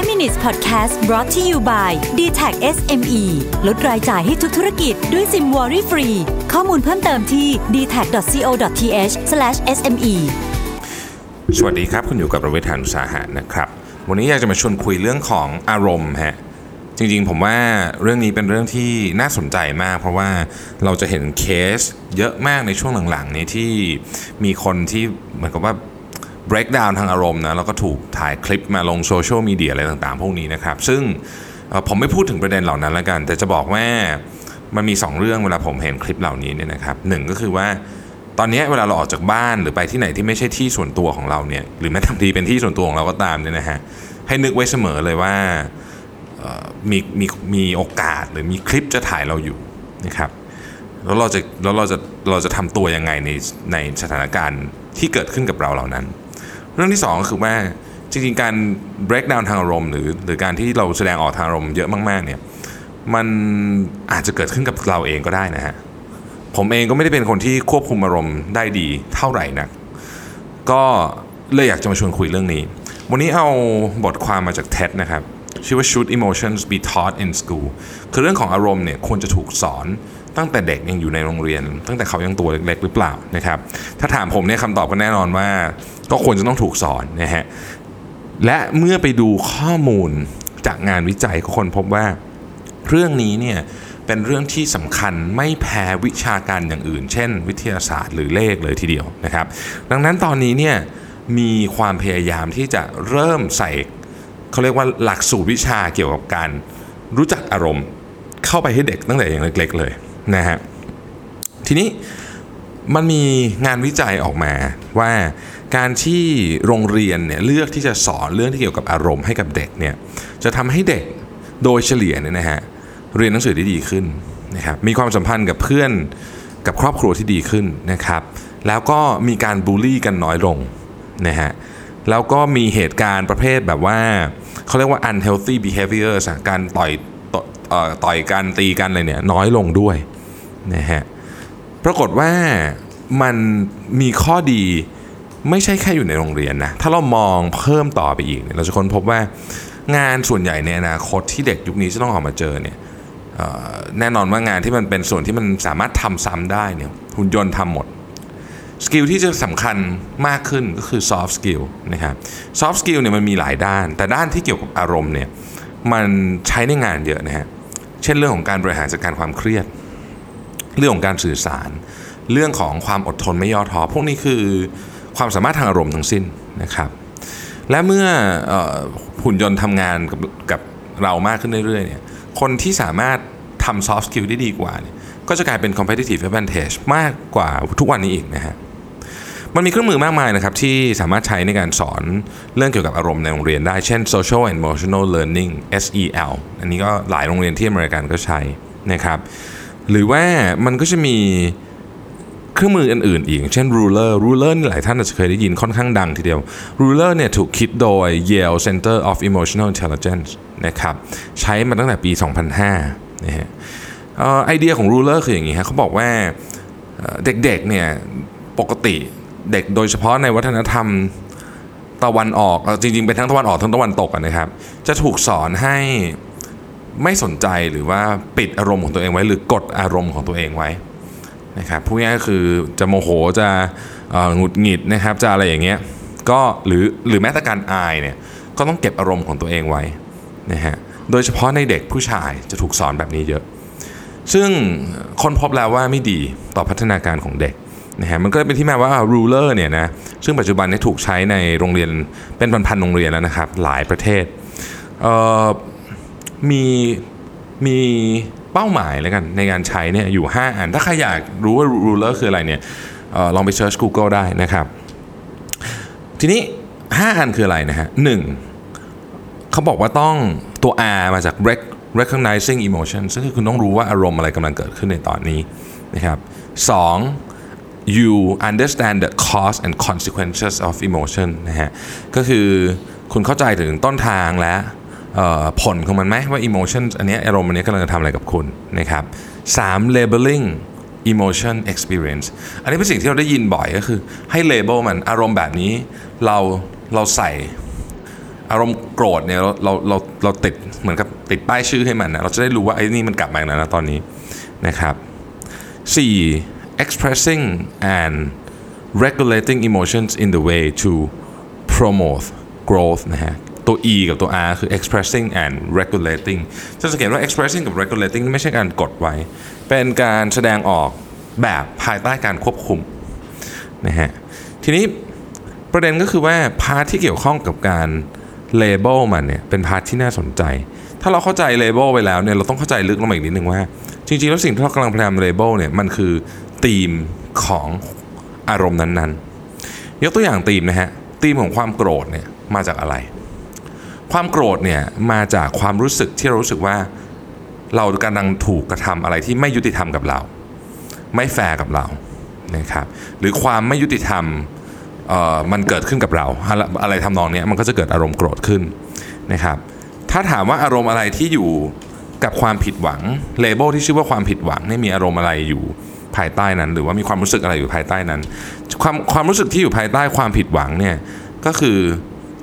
5 minutes podcast brought to you by d t a c SME ลดรายจ่ายให้ทุกธุรกิจด้วยซิมวอรี่ฟรี ข้อมูลเพิ่มเติมที่ d t a c c o t h s m e สวัสดีครับ คุณอยู่กับประเวทหานุสาหะนะครับ วันนี้อยากจะมาชวนคุยเรื่องของอารมณ์ฮะ จริงๆ ผมว่าเรื่องนี้เป็นเรื่องที่น่าสนใจมาก เพราะว่าเราจะเห็นเคสเยอะมากในช่วงหลังๆ นี้ที่มีคนที่เหมือนกับว่า breakdown ทางอารมณ์นะแล้วก็ถูกถ่ายคลิปมาลงโซเชียลมีเดียอะไรต่างๆ พวกนี้นะครับ ซึ่งผมไม่พูดถึงประเด็นเหล่านั้นแล้วกัน แต่จะบอกว่ามันมี 2 เรื่องเวลาผมเห็นคลิปเหล่านี้เนี่ยนะครับหนึ่งก็คือว่าตอนนี้เวลาเราออกจากบ้านหรือไปที่ไหนที่ไม่ใช่ที่ส่วนตัวของเราเนี่ยหรือแม้แต่ทีเป็นที่ส่วนตัวของเราก็ตามเนี่ยนะฮะให้นึกไว้เสมอเลยว่ามีมีมีโอกาสหรือมีคลิปจะถ่ายเราอยู่นะครับแล้วเราจะแล้วเราจะเราจะทำตัวยังไงในในสถานการณ์ที่เกิดขึ้นกับเราเหล่านั้น เรื่องที่สองก็คือว่าจริงๆการ break down ทางอารมณ์หรือหรือการที่เราแสดงออกทางอารมณ์เยอะมากๆเนี่ยมันอาจจะเกิดขึ้นกับเราเองก็ได้นะฮะผมเองก็ไม่ได้เป็นคนที่ควบคุมอารมณ์ได้ดีเท่าไหร่นัก ก็เลยอยากจะมาชวนคุยเรื่องนี้ วันนี้เอาบทความมาจาก TED นะครับชื่อว่า Should Emotions be taught in school คือเรื่องของอารมณ์เนี่ยควรจะถูกสอน ตั้งแต่เด็กยังอยู่ในโรงเรียน ตั้งแต่เขายังตัวเล็กๆหรือเปล่านะครับ ถ้าถามผมเนี่ยคำตอบก็แน่นอนว่า ก็ควรจะต้องถูกสอนนะฮะและเมื่อไปดูข้อมูลจากงานวิจัยก็คนพบว่า เรื่องนี้เนี่ยเป็นเรื่องที่สำคัญไม่แพ้วิชาการอย่างอื่น เช่น วิทยาศาสตร์หรือเลขเลยทีเดียวนะครับ ดังนั้นตอนนี้เนี่ยมีความพยายามที่จะเริ่มใส่เขาเรียกว่าหลักสูตรวิชาเกี่ยวกับการรู้จักอารมณ์เข้าไปให้เด็กตั้งแต่อย่างเล็กๆเลย นะฮะทีนี้มันมีงานวิจัยออกมาว่าการที่โรงเรียนเนี่ยเลือกที่จะสอนเรื่องที่เกี่ยวกับอารมณ์ให้กับเด็กเนี่ยจะทำให้เด็กโดยเฉลี่ยเนี่ยนะฮะเรียนหนังสือได้ดีขึ้นนะครับมีความสัมพันธ์กับเพื่อนกับครอบครัวที่ดีขึ้นนะครับแล้วก็มีการบูลลี่กันน้อยลงนะฮะแล้วก็มีเหตุการณ์ประเภทแบบว่าเขาเรียกว่า unhealthy behaviors การต่อยต่อยกันตีกันอะไรเนี่ยน้อยลงด้วย นะฮะปรากฏว่ามันมีข้อดีไม่ใช่แค่อยู่ในโรงเรียนนะถ้าเรามองเพิ่มต่อไปอีกเเราจะค้นพบว่างานส่วนใหญ่ในอนาคตที่เด็กยุคนี้จะต้องออกมาเจอเนี่ยแน่นอนว่างานที่มันเป็นส่วนที่มันสามารถทำซ้ำได้เนี่ยหุ่นยนต์ทำหมดสกิลที่จะสำคัญมากขึ้นก็คือ soft skill นะครับ soft skill เนี่ยมันมีหลายด้าน แต่ด้านที่เกี่ยวกับอารมณ์เนี่ยมันใช้ในงานเยอะนะฮะเช่นเรื่องของการบริหารจัดการความเครียด เรื่องของการสื่อสาร เรื่องของความอดทนไม่ย่อท้อพวกนี้คือความสามารถทางอารมณ์ทั้งสิ้นนะครับและเมื่ออหุ่นยนต์ทำงานกับกับเรามากขึ้นเรื่อยๆเนี่ยคนที่สามารถทำ soft skill ได้ดีกว่าเนี่ยก็จะกลายเป็น competitive advantage มากกว่าทุกวันนี้อีกนะฮะมันมีเครื่องมือมากมายนะครับที่สามารถใช้ในการสอนเรื่องเกี่ยวกับอารมณ์ในโรงเรียนได้ เช่น social and emotional learning SEL อันนี้ก็หลายโรงเรียนที่อเมริกันก็ใช้นะครับ หรือว่ามันก็จะมีเครื่องมืออื่นๆอีก เช่น ruler ruler นี่หลายท่านอาจจะเคยได้ยินค่อนข้างดังทีเดียว ruler เนี่ยถูกคิดโดย Yale Center of Emotional Intelligence นะครับใช้มาตั้งแต่ปี 2005นะฮะไอเดียของ ruler คืออย่างนี้ฮะเขาบอกว่าเด็กๆเนี่ยปกติเด็กโดยเฉพาะในวัฒนธรรมตะวันออกจริงๆเป็นทั้งตะวันออกทั้งตะวันตกนะครับ จะถูกสอนให้ ไม่สนใจหรือว่าปิดอารมณ์ของตัวเองไว้ หรือกดอารมณ์ของตัวเองไว้นะครับพูดง่ายก็คือจะโมโหจะหงุดหงิดนะครับจะอะไรอย่างเงี้ยก็หรือหรือแม้แต่การอายเนี่ยก็ต้องเก็บอารมณ์ของตัวเองไว้นะฮะโดยเฉพาะในเด็กผู้ชายจะถูกสอนแบบนี้เยอะ ซึ่งคนพบแล้วว่าไม่ดีต่อพัฒนาการของเด็กนะฮะมันก็เป็นที่มาว่า ruler เนี่ยนะซึ่งปัจจุบันนี้ถูกใช้ในโรงเรียนเป็นพันๆโรงเรียนแล้วนะครับหลายประเทศเอ่อ มีมีเป้าหมายแล้วกันในการใช้เนี่ยอยู่ 5 อัน ถ้าใครอยากรู้ว่า ruler คืออะไรเนี่ยออลองไปเซิร์ช Google ได้นะครับ ทีนี้ 5 อันคืออะไรนะฮะหนึ่งเขาบอกว่าต้องตัว R มาจาก recognizing emotion ซึ่งคือคุณต้องรู้ว่าอารมณ์อะไรกำลังเกิดขึ้นในตอนนี้นะครับสอง you understand the cause and consequences of emotion นะฮะก็คือคุณเข้าใจถึงต้นทางและ ผลของมันไหมว่า emotion อันนี้อารมณ์อันนี้กำลังจะทำอะไรกับคุณนะครับสาม labeling emotion experience อันนี้เป็นสิ่งที่เราได้ยินบ่อยก็คือให้ label มันอารมณ์แบบนี้เราเราใส่อารมณ์โกรธเนี่ยเราเราเราเราติดเหมือนกับติดป้ายชื่อให้มันนะเราจะได้รู้ว่าไอ้นี่มันกลับมาอีกแล้วนะตอนนี้นะครับ 4. expressing and regulating emotions in the way to promote growth นะฮะ ตัว e กับตัว r คือ expressing and regulating จะสังเกตว่า expressing กับ regulating ไม่ใช่การกดไว้ เป็นการแสดงออกแบบภายใต้การควบคุมนะฮะ ทีนี้ประเด็นก็คือว่า part ที่เกี่ยวข้องกับการ label มันเนี่ยเป็น part ที่น่าสนใจ ถ้าเราเข้าใจ label ไปแล้วเนี่ยเราต้องเข้าใจลึกลงมาอีกนิดนึงว่า จริงๆ แล้วสิ่งที่เรากำลังพยายาม label เนี่ยมันคือธีมของอารมณ์นั้นๆ ยกตัวอย่างธีมนะฮะธีมของความโกรธเนี่ยมาจากอะไร ความโกรธเนี่ยมาจากความรู้สึกที่เรารู้สึกว่าเรากำลังถูกกระทำอะไรที่ไม่ยุติธรรมกับเรา ไม่แฟร์กับเรานะครับหรือความไม่ยุติธรรมมันเกิดขึ้นกับเรา อะไรอะไรทำนองนี้มันก็จะเกิดอารมณ์โกรธขึ้นนะครับถ้าถามว่าอารมณ์อะไรที่อยู่กับความผิดหวังเลเบลที่ชื่อว่าความผิดหวังเนี่มีอารมณ์อะไรอยู่ภายใต้นั้น หรือว่ามีความรู้สึกอะไรอยู่ภายใต้นั้น ความความรู้สึกที่อยู่ภายใต้ความผิดหวังเนี่ยก็คือ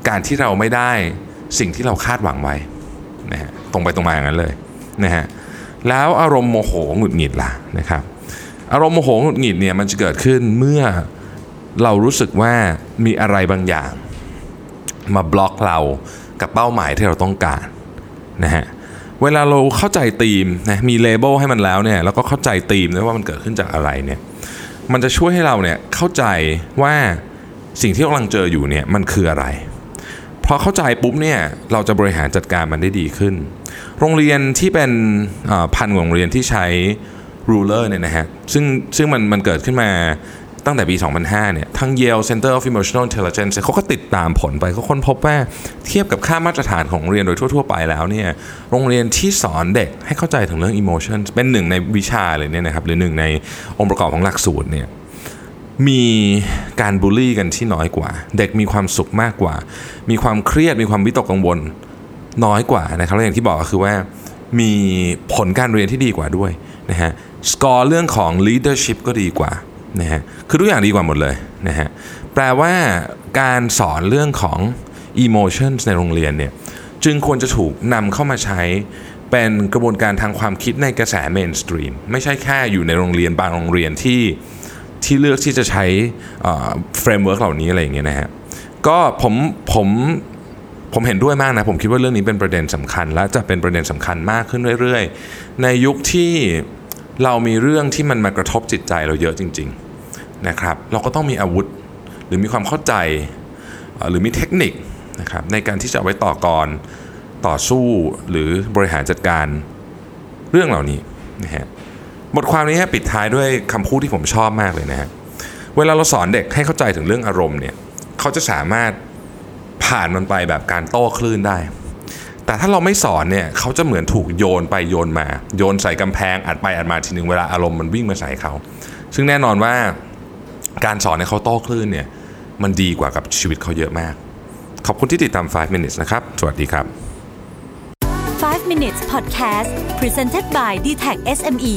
การที่เราไม่ได้ สิ่งที่เราคาดหวังไว้นะฮะตรงไปตรงมาอย่างนั้นเลยนะฮะแล้วอารมณ์โมโหหงุดหงิดล่ะนะครับอารมณ์โมโหหงุดหงิดเนี่ยมันจะเกิดขึ้นเมื่อเรารู้สึกว่ามีอะไรบางอย่าง มาบล็อกเรากับเป้าหมายที่เราต้องการนะฮะเวลาเราเข้าใจธีมนะมีเลเบลให้มันแล้วเนี่ยแล้วก็เข้าใจธีมด้วยว่ามันเกิดขึ้นจากอะไรเนี่ยมันจะช่วยให้เราเนี่ยเข้าใจว่าสิ่งที่กำลังเจออยู่เนี่ยมันคืออะไร พอเข้าใจปุ๊บเนี่ยเราจะบริหารจัดการมันได้ดีขึ้น โรงเรียนที่เป็นพันกว่าโรงเรียนที่ใช้ ruler เนี่ยนะฮะซึ่งซึ่งมันมันเกิดขึ้นมาตั้งแต่ปี 2005 เนี่ยทาง Yale Center of Emotional Intelligence เขาก็ติดตามผลไปเขาค้นพบว่าเทียบกับค่ามาตรฐานของโรงเรียนโดยทั่ว ๆ ไปแล้วเนี่ยโรงเรียนที่สอนเด็กให้เข้าใจถึงเรื่อง emotion เป็นหนึ่งในวิชาเลยเนี่ยนะครับหรือหนึ่งในองค์ประกอบของหลักสูตรเนี่ย มีการบูลลี่กันที่น้อยกว่า เด็กมีความสุขมากกว่า มีความเครียดมีความวิตกกังวลน้อยกว่านะครับแล้วอย่างที่บอกก็คือว่ามีผลการเรียนที่ดีกว่าด้วยนะฮะสกอร์เรื่องของ leadership ก็ดีกว่านะฮะคือทุกอย่างดีกว่าหมดเลยนะฮะแปลว่าการสอนเรื่องของ emotions ในโรงเรียนเนี่ยจึงควรจะถูกนำเข้ามาใช้เป็นกระบวนการทางความคิดในกระแส mainstream ไม่ใช่แค่อยู่ในโรงเรียนบางโรงเรียนที่ ที่เลือกที่จะใช้ framework เหล่านี้อะไรอย่างเงี้ยนะฮะก็ผมผมผมเห็นด้วยมากนะ ผมคิดว่าเรื่องนี้เป็นประเด็นสำคัญ และจะเป็นประเด็นสำคัญมากขึ้นเรื่อยๆ ในยุคที่เรามีเรื่องที่มันมากระทบจิตใจเราเยอะจริงๆนะครับเราก็ต้องมีอาวุธหรือมีความเข้าใจหรือมีเทคนิคนะครับในการที่จะไว้ต่อกรต่อสู้หรือบริหารจัดการเรื่องเหล่านี้นะฮะ บทความนี้ปิดท้ายด้วยคำพูดที่ผมชอบมากเลยนะฮะเวลาเราสอนเด็กให้เข้าใจถึงเรื่องอารมณ์เนี่ยเขาจะสามารถผ่านมันไปแบบการโต้คลื่นได้ แต่ถ้าเราไม่สอนเนี่ยเขาจะเหมือนถูกโยนไปโยนมา โยนใส่กำแพงอัดไปอัดมาทีหนึ่งเวลาอารมณ์มันวิ่งมาใส่เขาซึ่งแน่นอนว่าการสอนให้เขาโต้คลื่นเนี่ยมันดีกว่ากับชีวิตเขาเยอะมาก ขอบคุณที่ติดตาม 5 minutes นะครับ สวัสดีครับ 5 minutes podcast presented by d t e c h SME